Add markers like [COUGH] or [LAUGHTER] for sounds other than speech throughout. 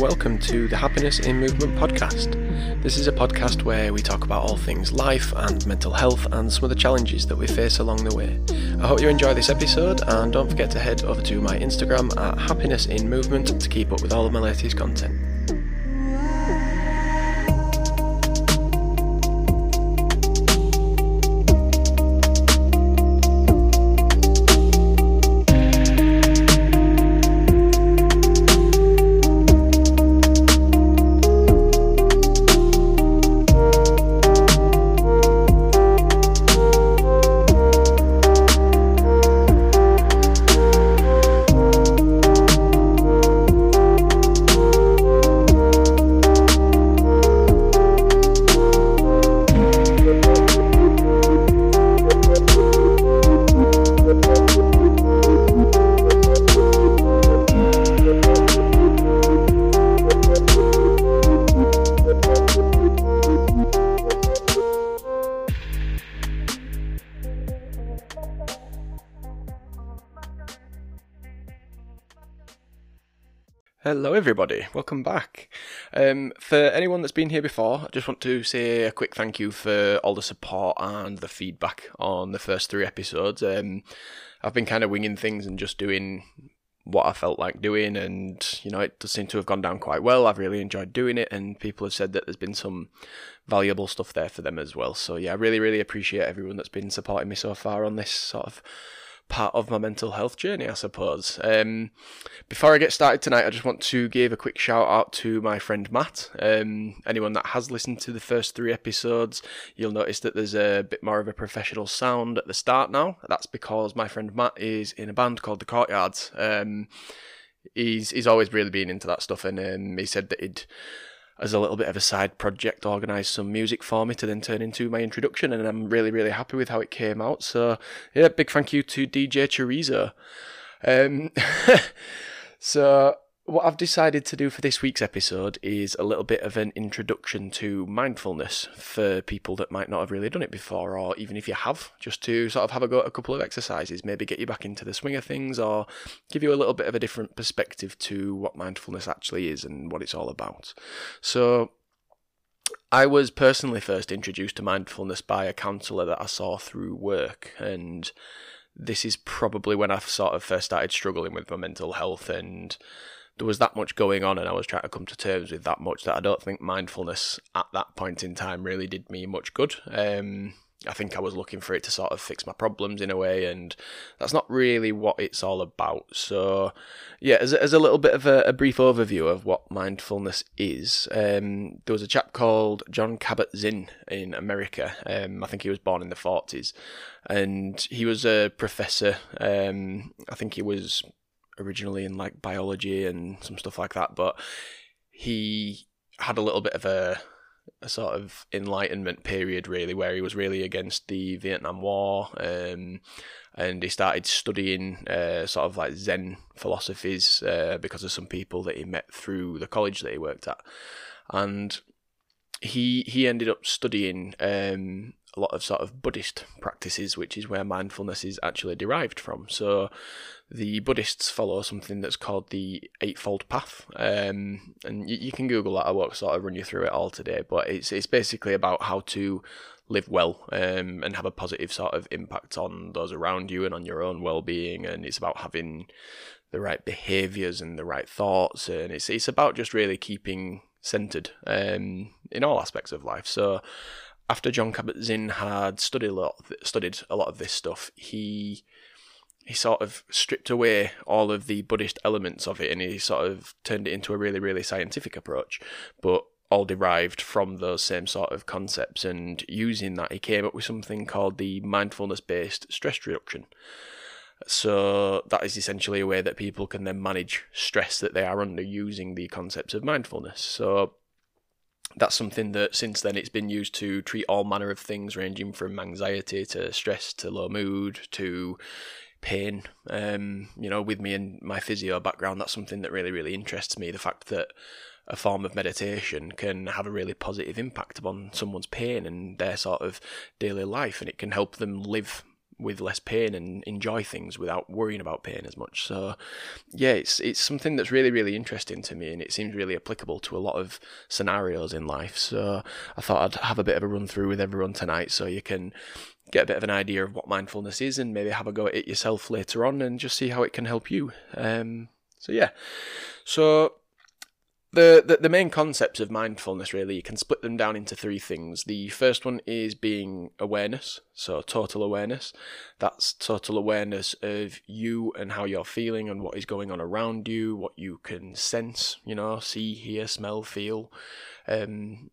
Welcome to the Happiness in Movement podcast. This is a podcast where we talk about all things life and mental health and some of the challenges that we face along the way. I hope you enjoy this episode, and don't forget to head over to my Instagram at Happiness in Movement to keep up with all of my latest content. Hello, everybody. Welcome back. Um, for anyone that's been here before, I just want to say a quick thank you for all the support and the feedback on the first three episodes. Um, I've been kind of winging things and just doing what I felt like doing, and you know, it does seem to have gone down quite well. I've really enjoyed doing it, and people have said that there's been some valuable stuff there for them as well. So, yeah, I really, really appreciate everyone that's been supporting me so far on this sort of part of my mental health journey, I suppose. Um, before I get started tonight, I just want to give a quick shout out to my friend Matt. Um, anyone that has listened to the first three episodes, you'll notice that there's a bit more of a professional sound at the start now. That's because my friend Matt is in a band called The Courtyards. Um, he's he's always really been into that stuff, and um, he said that he'd as a little bit of a side project, organised some music for me to then turn into my introduction, and I'm really, really happy with how it came out. So, yeah, big thank you to DJ Chorizo. Um, [LAUGHS] so, what I've decided to do for this week's episode is a little bit of an introduction to mindfulness for people that might not have really done it before, or even if you have, just to sort of have a go at a couple of exercises, maybe get you back into the swing of things, or give you a little bit of a different perspective to what mindfulness actually is and what it's all about. So, I was personally first introduced to mindfulness by a counsellor that I saw through work, and this is probably when I sort of first started struggling with my mental health and there was that much going on and I was trying to come to terms with that much that I don't think mindfulness at that point in time really did me much good. Um, I think I was looking for it to sort of fix my problems in a way, and that's not really what it's all about. So, yeah, as, as a little bit of a, a brief overview of what mindfulness is, um, there was a chap called Jon Kabat-Zinn in America. Um, I think he was born in the 40s, and he was a professor. Um, I think he was originally in like biology and some stuff like that, but he had a little bit of a a sort of enlightenment period really where he was really against the Vietnam War um, and he started studying uh, sort of like Zen philosophies uh, because of some people that he met through the college that he worked at. And he he ended up studying um, a lot of sort of Buddhist practices, which is where mindfulness is actually derived from. So the Buddhists follow something that's called the Eightfold Path, um, and you, you, can Google that. I won't sort of run you through it all today, but it's it's basically about how to live well um, and have a positive sort of impact on those around you and on your own well-being. And it's about having the right behaviors and the right thoughts, and it's it's about just really keeping centered um, in all aspects of life. So after Jon Kabat-Zinn had studied a lot, studied a lot of this stuff, he he sort of stripped away all of the Buddhist elements of it, and he sort of turned it into a really, really scientific approach, but all derived from those same sort of concepts. And using that, he came up with something called the mindfulness-based stress reduction. So that is essentially a way that people can then manage stress that they are under using the concepts of mindfulness. So that's something that since then it's been used to treat all manner of things ranging from anxiety to stress to low mood to pain. Um, you know with me and my physio background that's something that really really interests me the fact that a form of meditation can have a really positive impact upon someone's pain and their sort of daily life and it can help them live with less pain and enjoy things without worrying about pain as much. So, yeah, it's it's something that's really really interesting to me, and it seems really applicable to a lot of scenarios in life. So, I thought I'd have a bit of a run through with everyone tonight, so you can get a bit of an idea of what mindfulness is, and maybe have a go at it yourself later on, and just see how it can help you. Um, so yeah, so the, the, the main concepts of mindfulness really you can split them down into three things. The first one is being awareness so total awareness. That's total awareness of you and how you're feeling and what is going on around you what you can sense you know see hear smell feel. Um,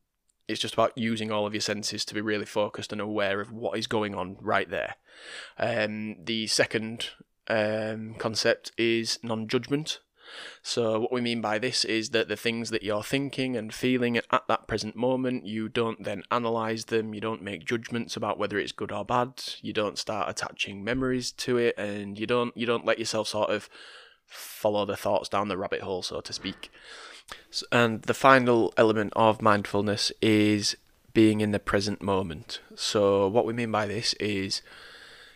it's just about using all of your senses to be really focused and aware of what is going on right there. Um, the second um, concept is non-judgment so, what we mean by this is that the things that you're thinking and feeling at that present moment, you don't then analyze them, you don't make judgments about whether it's good or bad, you don't start attaching memories to it, and you don't you don't let yourself sort of follow the thoughts down the rabbit hole, so to speak. And the final element of mindfulness is being in the present moment. So, what we mean by this is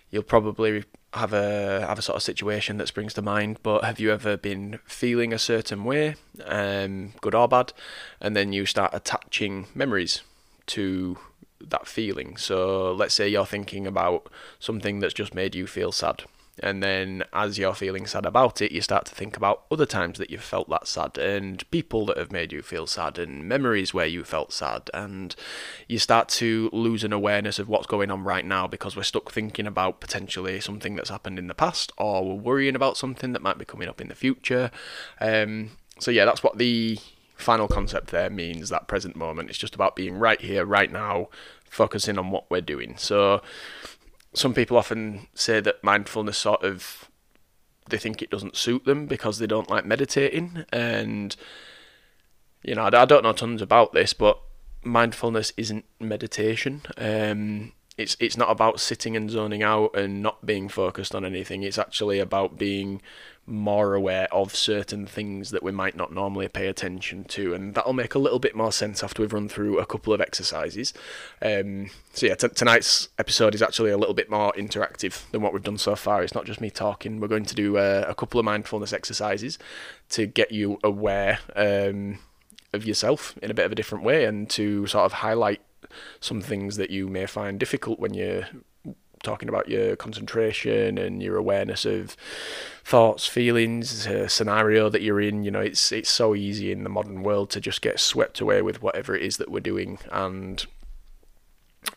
you'll probably have a have a sort of situation that springs to mind, but have you ever been feeling a certain way, um, good or bad, and then you start attaching memories to that feeling? So let's say you're thinking about something that's just made you feel sad and then as you're feeling sad about it, you start to think about other times that you've felt that sad and people that have made you feel sad and memories where you felt sad. And you start to lose an awareness of what's going on right now because we're stuck thinking about potentially something that's happened in the past or we're worrying about something that might be coming up in the future. Um, so, yeah, that's what the final concept there means that present moment. It's just about being right here, right now, focusing on what we're doing. So, some people often say that mindfulness sort of they think it doesn't suit them because they don't like meditating. And you know I, don't know tons about this but mindfulness isn't meditation. Um, it's it's not about sitting and zoning out and not being focused on anything. It's actually about being more aware of certain things that we might not normally pay attention to, and that'll make a little bit more sense after we've run through a couple of exercises. Um, so yeah, t- tonight's episode is actually a little bit more interactive than what we've done so far. It's not just me talking. We're going to do uh, a couple of mindfulness exercises to get you aware um, of yourself in a bit of a different way, and to sort of highlight some things that you may find difficult when you're talking about your concentration and your awareness of thoughts, feelings, scenario that you're in. You know, it's it's so easy in the modern world to just get swept away with whatever it is that we're doing and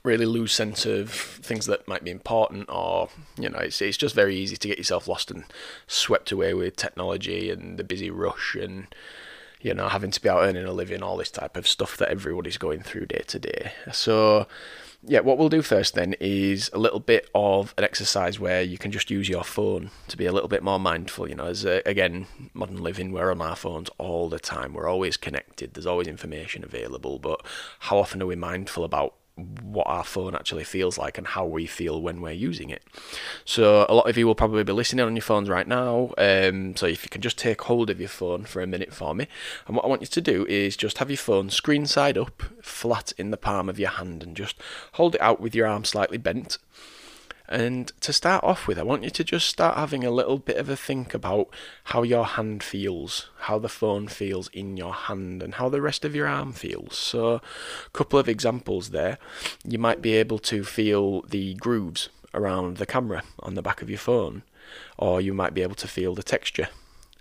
really lose sense of things that might be important or you know it's it's just very easy to get yourself lost and swept away with technology and the busy rush and you know having to be out earning a living all this type of stuff that everybody's going through day to day so yeah, what we'll do first then is a little bit of an exercise where you can just use your phone to be a little bit more mindful. You know, as uh, again, modern living, we're on our phones all the time. We're always connected. There's always information available, but how often are we mindful about what our phone actually feels like and how we feel when we're using it. So a lot of you will probably be listening on your phones right now. Um, so if you can just take hold of your phone for a minute for me, and what I want you to do is just have your phone screen side up, flat in the palm of your hand, and just hold it out with your arm slightly bent. And to start off with, I want you to just start having a little bit of a think about how your hand feels, how the phone feels in your hand, and how the rest of your arm feels. So, a couple of examples there. You might be able to feel the grooves around the camera on the back of your phone, or you might be able to feel the texture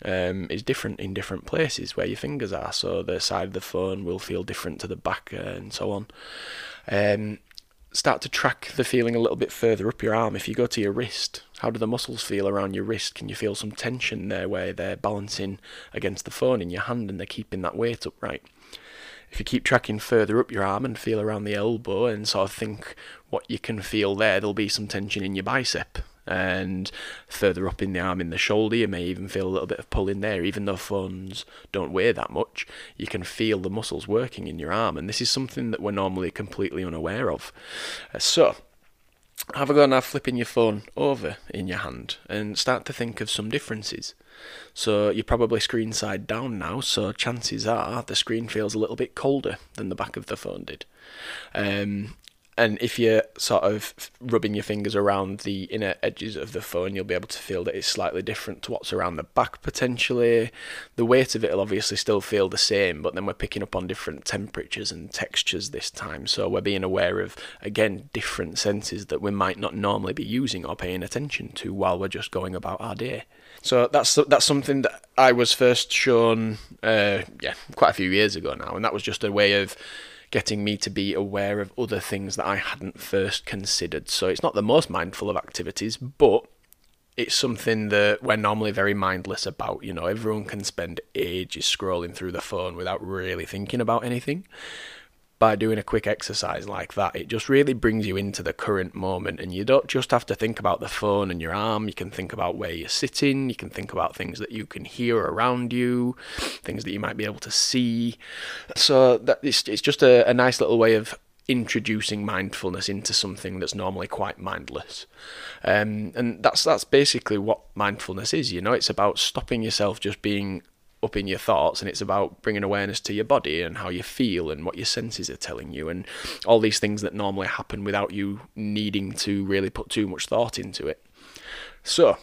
um, is different in different places where your fingers are. So the side of the phone will feel different to the back, uh, and so on. Um, start to track the feeling a little bit further up your arm. If you go to your wrist, how do the muscles feel around your wrist? Can you feel some tension there where they're balancing against the phone in your hand and they're keeping that weight upright? If you keep tracking further up your arm and feel around the elbow and sort of think what you can feel there, there'll be some tension in your bicep and further up in the arm in the shoulder you may even feel a little bit of pull in there. Even though phones don't weigh that much you can feel the muscles working in your arm and this is something that we're normally completely unaware of. Uh, so have a go now flipping your phone over in your hand and start to think of some differences. So you're probably screen side down now so chances are the screen feels a little bit colder than the back of the phone did. Um, and if you're sort of rubbing your fingers around the inner edges of the phone, you'll be able to feel that it's slightly different to what's around the back potentially. The weight of it will obviously still feel the same, but then we're picking up on different temperatures and textures this time. So we're being aware of, again, different senses that we might not normally be using or paying attention to while we're just going about our day. So that's that's something that I was first shown, uh, yeah, quite a few years ago now, and that was just a way of getting me to be aware of other things that I hadn't first considered. So it's not the most mindful of activities, but it's something that we're normally very mindless about. You know, everyone can spend ages scrolling through the phone without really thinking about anything by doing a quick exercise like that, it just really brings you into the current moment. And you don't just have to think about the phone and your arm, you can think about where you're sitting, you can think about things that you can hear around you, things that you might be able to see. So that it's, it's just a, a nice little way of introducing mindfulness into something that's normally quite mindless. Um, and that's that's basically what mindfulness is, you know, it's about stopping yourself just being up in your thoughts and it's about bringing awareness to your body and how you feel and what your senses are telling you and all these things that normally happen without you needing to really put too much thought into it. So,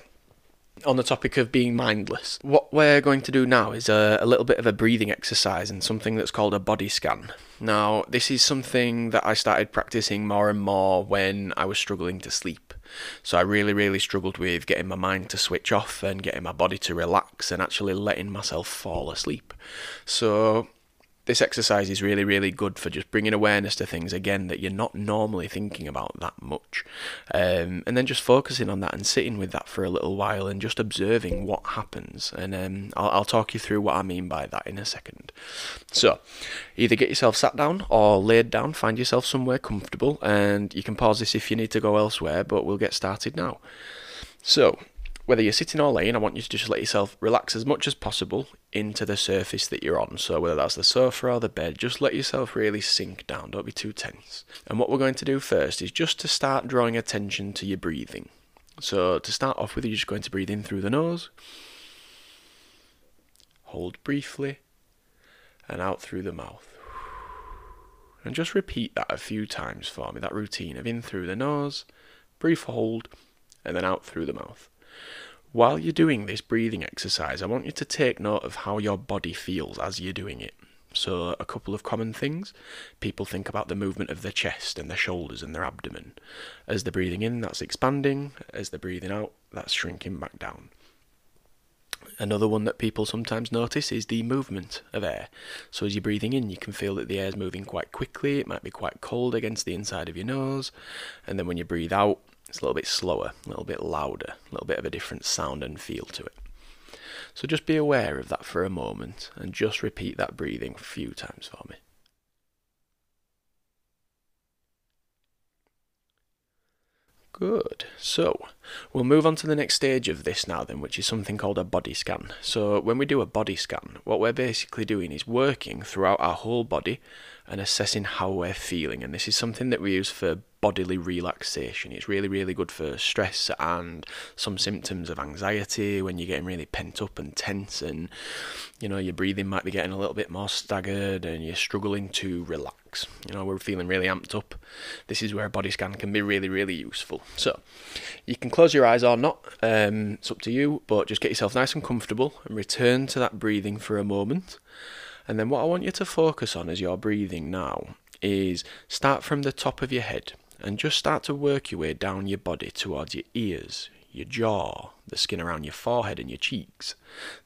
on the topic of being mindless, what we're going to do now is a, a, little bit of a breathing exercise and something that's called a body scan. Now, this is something that I started practicing more and more when I was struggling to sleep. So I really, really struggled with getting my mind to switch off and getting my body to relax and actually letting myself fall asleep. So this exercise is really, really good for just bringing awareness to things again that you're not normally thinking about that much. Um, and then just focusing on that and sitting with that for a little while and just observing what happens. And um, I'll, I'll talk you through what I mean by that in a second. So, either get yourself sat down or laid down, find yourself somewhere comfortable, and you can pause this if you need to go elsewhere, but we'll get started now. So, whether you're sitting or laying, I want you to just let yourself relax as much as possible into the surface that you're on. So, whether that's the sofa or the bed, just let yourself really sink down. Don't be too tense. And what we're going to do first is just to start drawing attention to your breathing. So, to start off with, you're just going to breathe in through the nose, hold briefly, and out through the mouth. And just repeat that a few times for me that routine of in through the nose, brief hold, and then out through the mouth. While you're doing this breathing exercise, I want you to take note of how your body feels as you're doing it. So, a couple of common things. People think about the movement of their chest and their shoulders and their abdomen. As they're breathing in, that's expanding. As they're breathing out, that's shrinking back down. Another one that people sometimes notice is the movement of air. So, as you're breathing in, you can feel that the air is moving quite quickly. It might be quite cold against the inside of your nose. And then when you breathe out, it's a little bit slower, a little bit louder, a little bit of a different sound and feel to it. So just be aware of that for a moment and just repeat that breathing a few times for me. Good. So, we'll move on to the next stage of this now, then, which is something called a body scan. So, when we do a body scan, what we're basically doing is working throughout our whole body and assessing how we're feeling. And this is something that we use for bodily relaxation. It's really, really good for stress and some symptoms of anxiety when you're getting really pent up and tense, and you know, your breathing might be getting a little bit more staggered and you're struggling to relax. You know, we're feeling really amped up. This is where a body scan can be really, really useful. So, you can close your eyes or not, um, it's up to you, but just get yourself nice and comfortable and return to that breathing for a moment. And then, what I want you to focus on as you're breathing now is start from the top of your head and just start to work your way down your body towards your ears, your jaw, the skin around your forehead and your cheeks,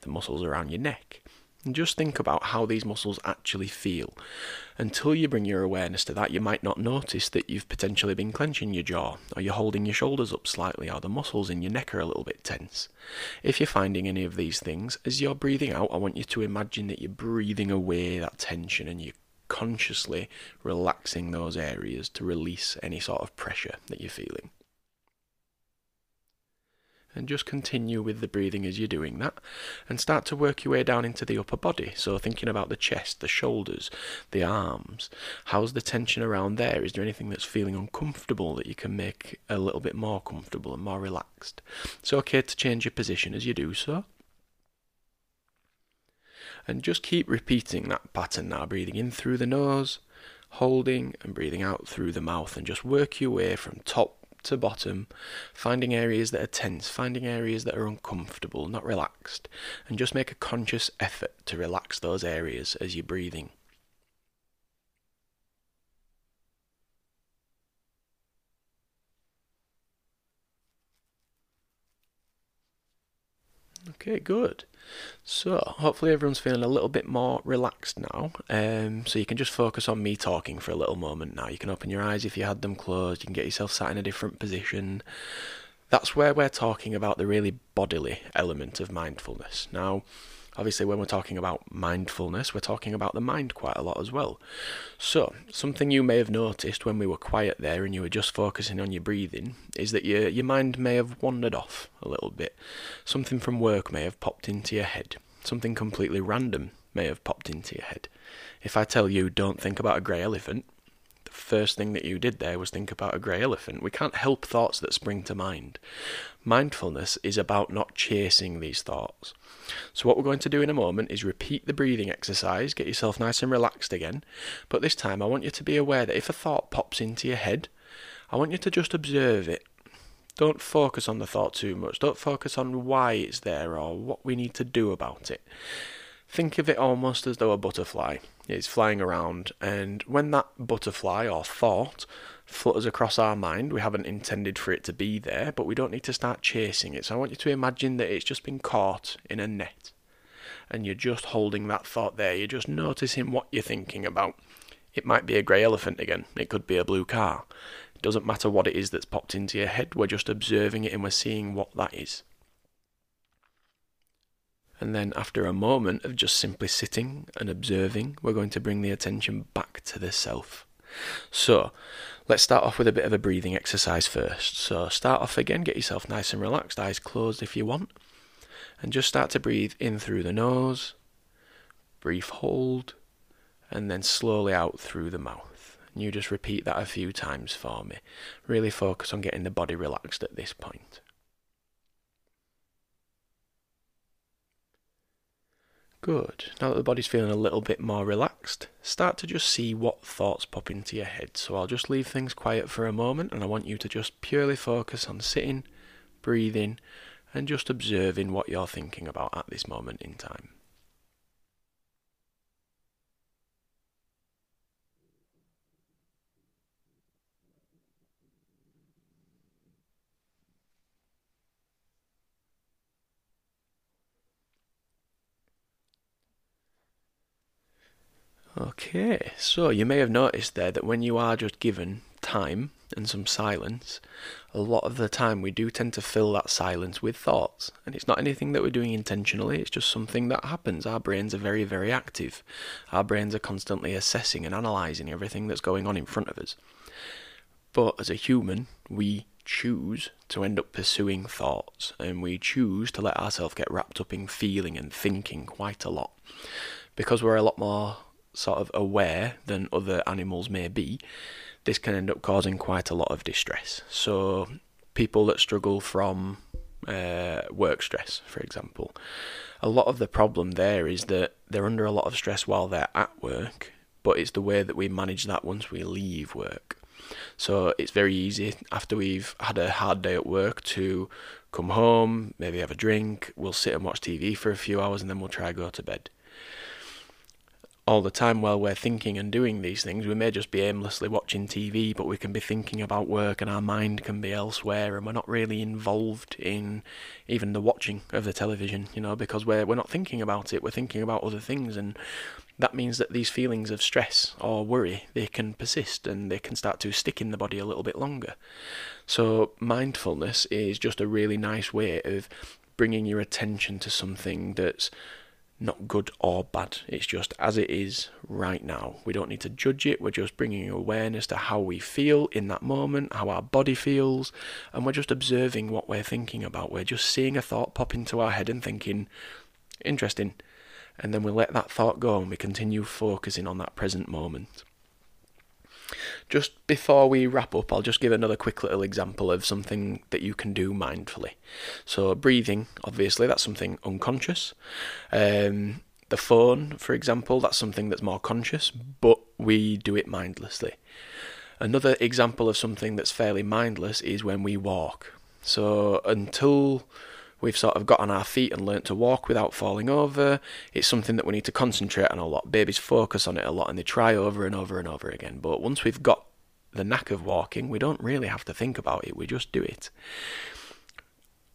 the muscles around your neck. And just think about how these muscles actually feel. Until you bring your awareness to that, you might not notice that you've potentially been clenching your jaw, or you're holding your shoulders up slightly, or the muscles in your neck are a little bit tense. If you're finding any of these things, as you're breathing out, I want you to imagine that you're breathing away that tension and you're consciously relaxing those areas to release any sort of pressure that you're feeling. And just continue with the breathing as you're doing that, and start to work your way down into the upper body. So, thinking about the chest, the shoulders, the arms. How's the tension around there? Is there anything that's feeling uncomfortable that you can make a little bit more comfortable and more relaxed? It's okay to change your position as you do so. And just keep repeating that pattern now, breathing in through the nose, holding and breathing out through the mouth, and just work your way from top to bottom, finding areas that are tense, finding areas that are uncomfortable, not relaxed, and just make a conscious effort to relax those areas as you're breathing. Okay, good. So, hopefully, everyone's feeling a little bit more relaxed now. Um, so, you can just focus on me talking for a little moment now. You can open your eyes if you had them closed, you can get yourself sat in a different position. That's where we're talking about the really bodily element of mindfulness. Now, Obviously, when we're talking about mindfulness, we're talking about the mind quite a lot as well. So, something you may have noticed when we were quiet there and you were just focusing on your breathing is that your, your mind may have wandered off a little bit. Something from work may have popped into your head. Something completely random may have popped into your head. If I tell you, don't think about a grey elephant, first thing that you did there was think about a grey elephant. We can't help thoughts that spring to mind. Mindfulness is about not chasing these thoughts. So, what we're going to do in a moment is repeat the breathing exercise, get yourself nice and relaxed again. But this time, I want you to be aware that if a thought pops into your head, I want you to just observe it. Don't focus on the thought too much. Don't focus on why it's there or what we need to do about it. Think of it almost as though a butterfly is flying around, and when that butterfly or thought flutters across our mind. We haven't intended for it to be there, but we don't need to start chasing it. So I want you to imagine that it's just been caught in a net and you're just holding that thought there. You're just noticing what you're thinking about. It might be a grey elephant again, it could be a blue car. It doesn't matter what it is that's popped into your head, we're just observing it and we're seeing what that is. And then, after a moment of just simply sitting and observing, we're going to bring the attention back to the self. So, let's start off with a bit of a breathing exercise first. So, start off again, get yourself nice and relaxed, eyes closed if you want, and just start to breathe in through the nose, brief hold, and then slowly out through the mouth. And you just repeat that a few times for me. Really focus on getting the body relaxed at this point. Good. Now that the body's feeling a little bit more relaxed, start to just see what thoughts pop into your head. So I'll just leave things quiet for a moment and I want you to just purely focus on sitting, breathing, and just observing what you're thinking about at this moment in time. Okay, so you may have noticed there that when you are just given time and some silence, a lot of the time we do tend to fill that silence with thoughts. And it's not anything that we're doing intentionally, it's just something that happens. Our brains are very, very active. Our brains are constantly assessing and analysing everything that's going on in front of us. But as a human, we choose to end up pursuing thoughts and we choose to let ourselves get wrapped up in feeling and thinking quite a lot. Because we're a lot more sort of aware than other animals may be, this can end up causing quite a lot of distress. So, people that struggle from uh, work stress, for example, a lot of the problem there is that they're under a lot of stress while they're at work, but it's the way that we manage that once we leave work. So it's very easy after we've had a hard day at work to come home, maybe have a drink, we'll sit and watch TV for a few hours, and then we'll try to go to bed all the time while we're thinking and doing these things. We may just be aimlessly watching TV, but we can be thinking about work and our mind can be elsewhere and we're not really involved in even the watching of the television, you know, because we're we're not thinking about it, we're thinking about other things and that means that these feelings of stress or worry they can persist and they can start to stick in the body a little bit longer. So mindfulness is just a really nice way of bringing your attention to something that's not good or bad. It's just as it is right now. We don't need to judge it. We're just bringing awareness to how we feel in that moment, how our body feels, and we're just observing what we're thinking about. We're just seeing a thought pop into our head and thinking, interesting. And then we let that thought go and we continue focusing on that present moment. Just before we wrap up, I'll just give another quick little example of something that you can do mindfully. So, breathing, obviously, that's something unconscious. Um, the phone, for example, that's something that's more conscious, but we do it mindlessly. Another example of something that's fairly mindless is when we walk. So until we've sort of got on our feet and learnt to walk without falling over, it's something that we need to concentrate on a lot. Babies focus on it a lot and they try over and over and over again. But once we've got the knack of walking, we don't really have to think about it, we just do it.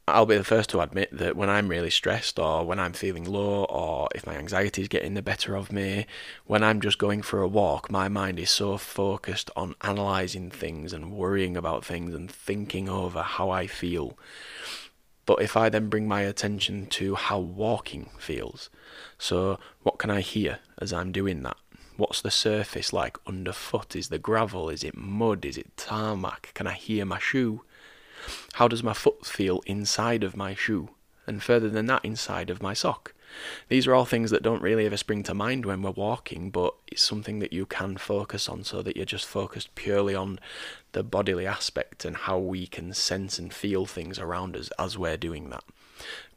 I'll be the first to admit that when I'm really stressed or when I'm feeling low or if my anxiety is getting the better of me, when I'm just going for a walk, my mind is so focused on analysing things and worrying about things and thinking over how I feel. But if I then bring my attention to how walking feels, so what can I hear as I'm doing that? What's the surface like underfoot? Is the gravel? Is it mud? Is it tarmac? Can I hear my shoe? How does my foot feel inside of my shoe? And further than that, inside of my sock? These are all things that don't really ever spring to mind when we're walking, but it's something that you can focus on so that you're just focused purely on the bodily aspect and how we can sense and feel things around us as we're doing that.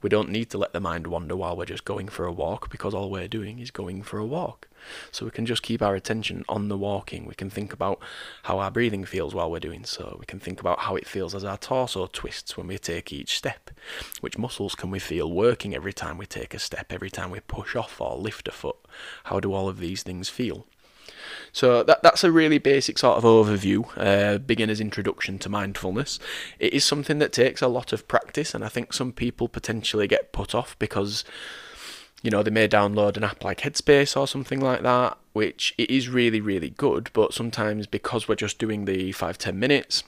We don't need to let the mind wander while we're just going for a walk because all we're doing is going for a walk. So we can just keep our attention on the walking. We can think about how our breathing feels while we're doing so. We can think about how it feels as our torso twists when we take each step. Which muscles can we feel working every time we take a step, every time we push off or lift a foot? How do all of these things feel? So that that's a really basic sort of overview, uh, beginner's introduction to mindfulness. It is something that takes a lot of practice, and I think some people potentially get put off because you know they may download an app like Headspace or something like that, which it is really really good, but sometimes because we're just doing the five ten minutes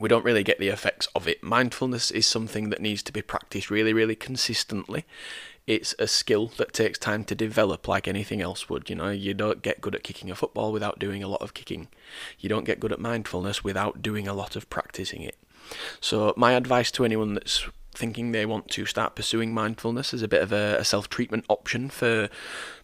we don't really get the effects of it. Mindfulness is something that needs to be practiced really, really consistently. It's a skill that takes time to develop, like anything else would. You know, you don't get good at kicking a football without doing a lot of kicking. You don't get good at mindfulness without doing a lot of practicing it. So, my advice to anyone that's thinking they want to start pursuing mindfulness as a bit of a, a self treatment option for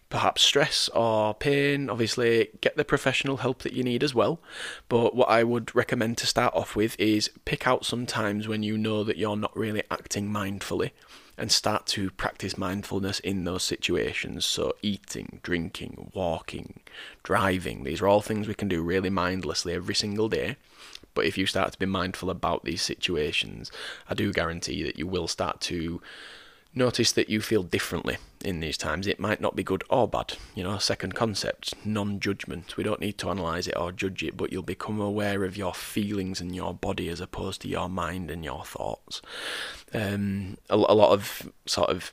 perhaps stress or pain, obviously get the professional help that you need as well. But what I would recommend to start off with is pick out some times when you know that you're not really acting mindfully and start to practice mindfulness in those situations. So, eating, drinking, walking, driving, these are all things we can do really mindlessly every single day. But if you start to be mindful about these situations, I do guarantee that you will start to notice that you feel differently in these times. It might not be good or bad. You know, second concept, non judgment. We don't need to analyse it or judge it, but you'll become aware of your feelings and your body as opposed to your mind and your thoughts. Um, a, a lot of sort of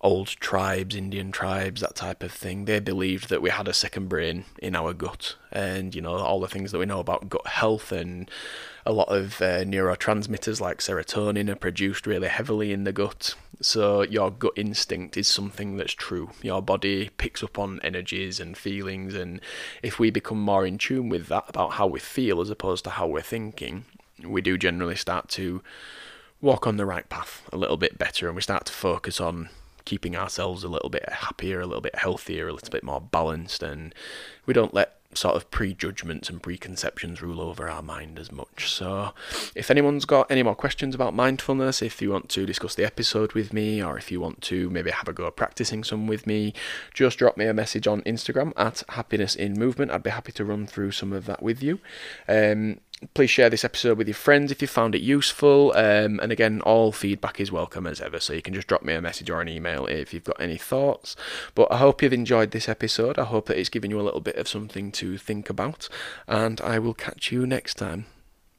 old tribes, Indian tribes, that type of thing, they believed that we had a second brain in our gut. And, you know, all the things that we know about gut health and a lot of uh, neurotransmitters like serotonin are produced really heavily in the gut. So your gut instinct is something that's true. Your body picks up on energies and feelings, and if we become more in tune with that about how we feel as opposed to how we're thinking, we do generally start to walk on the right path a little bit better, and we start to focus on keeping ourselves a little bit happier, a little bit healthier, a little bit more balanced, and we don't let sort of prejudgments and preconceptions rule over our mind as much. So, if anyone's got any more questions about mindfulness, if you want to discuss the episode with me, or if you want to maybe have a go at practicing some with me, just drop me a message on Instagram at happiness in movement. I'd be happy to run through some of that with you. Um, please share this episode with your friends if you found it useful. Um, and again, all feedback is welcome as ever, so you can just drop me a message or an email if you've got any thoughts. But I hope you've enjoyed this episode. I hope that it's given you a little bit of something to think about, and I will catch you next time.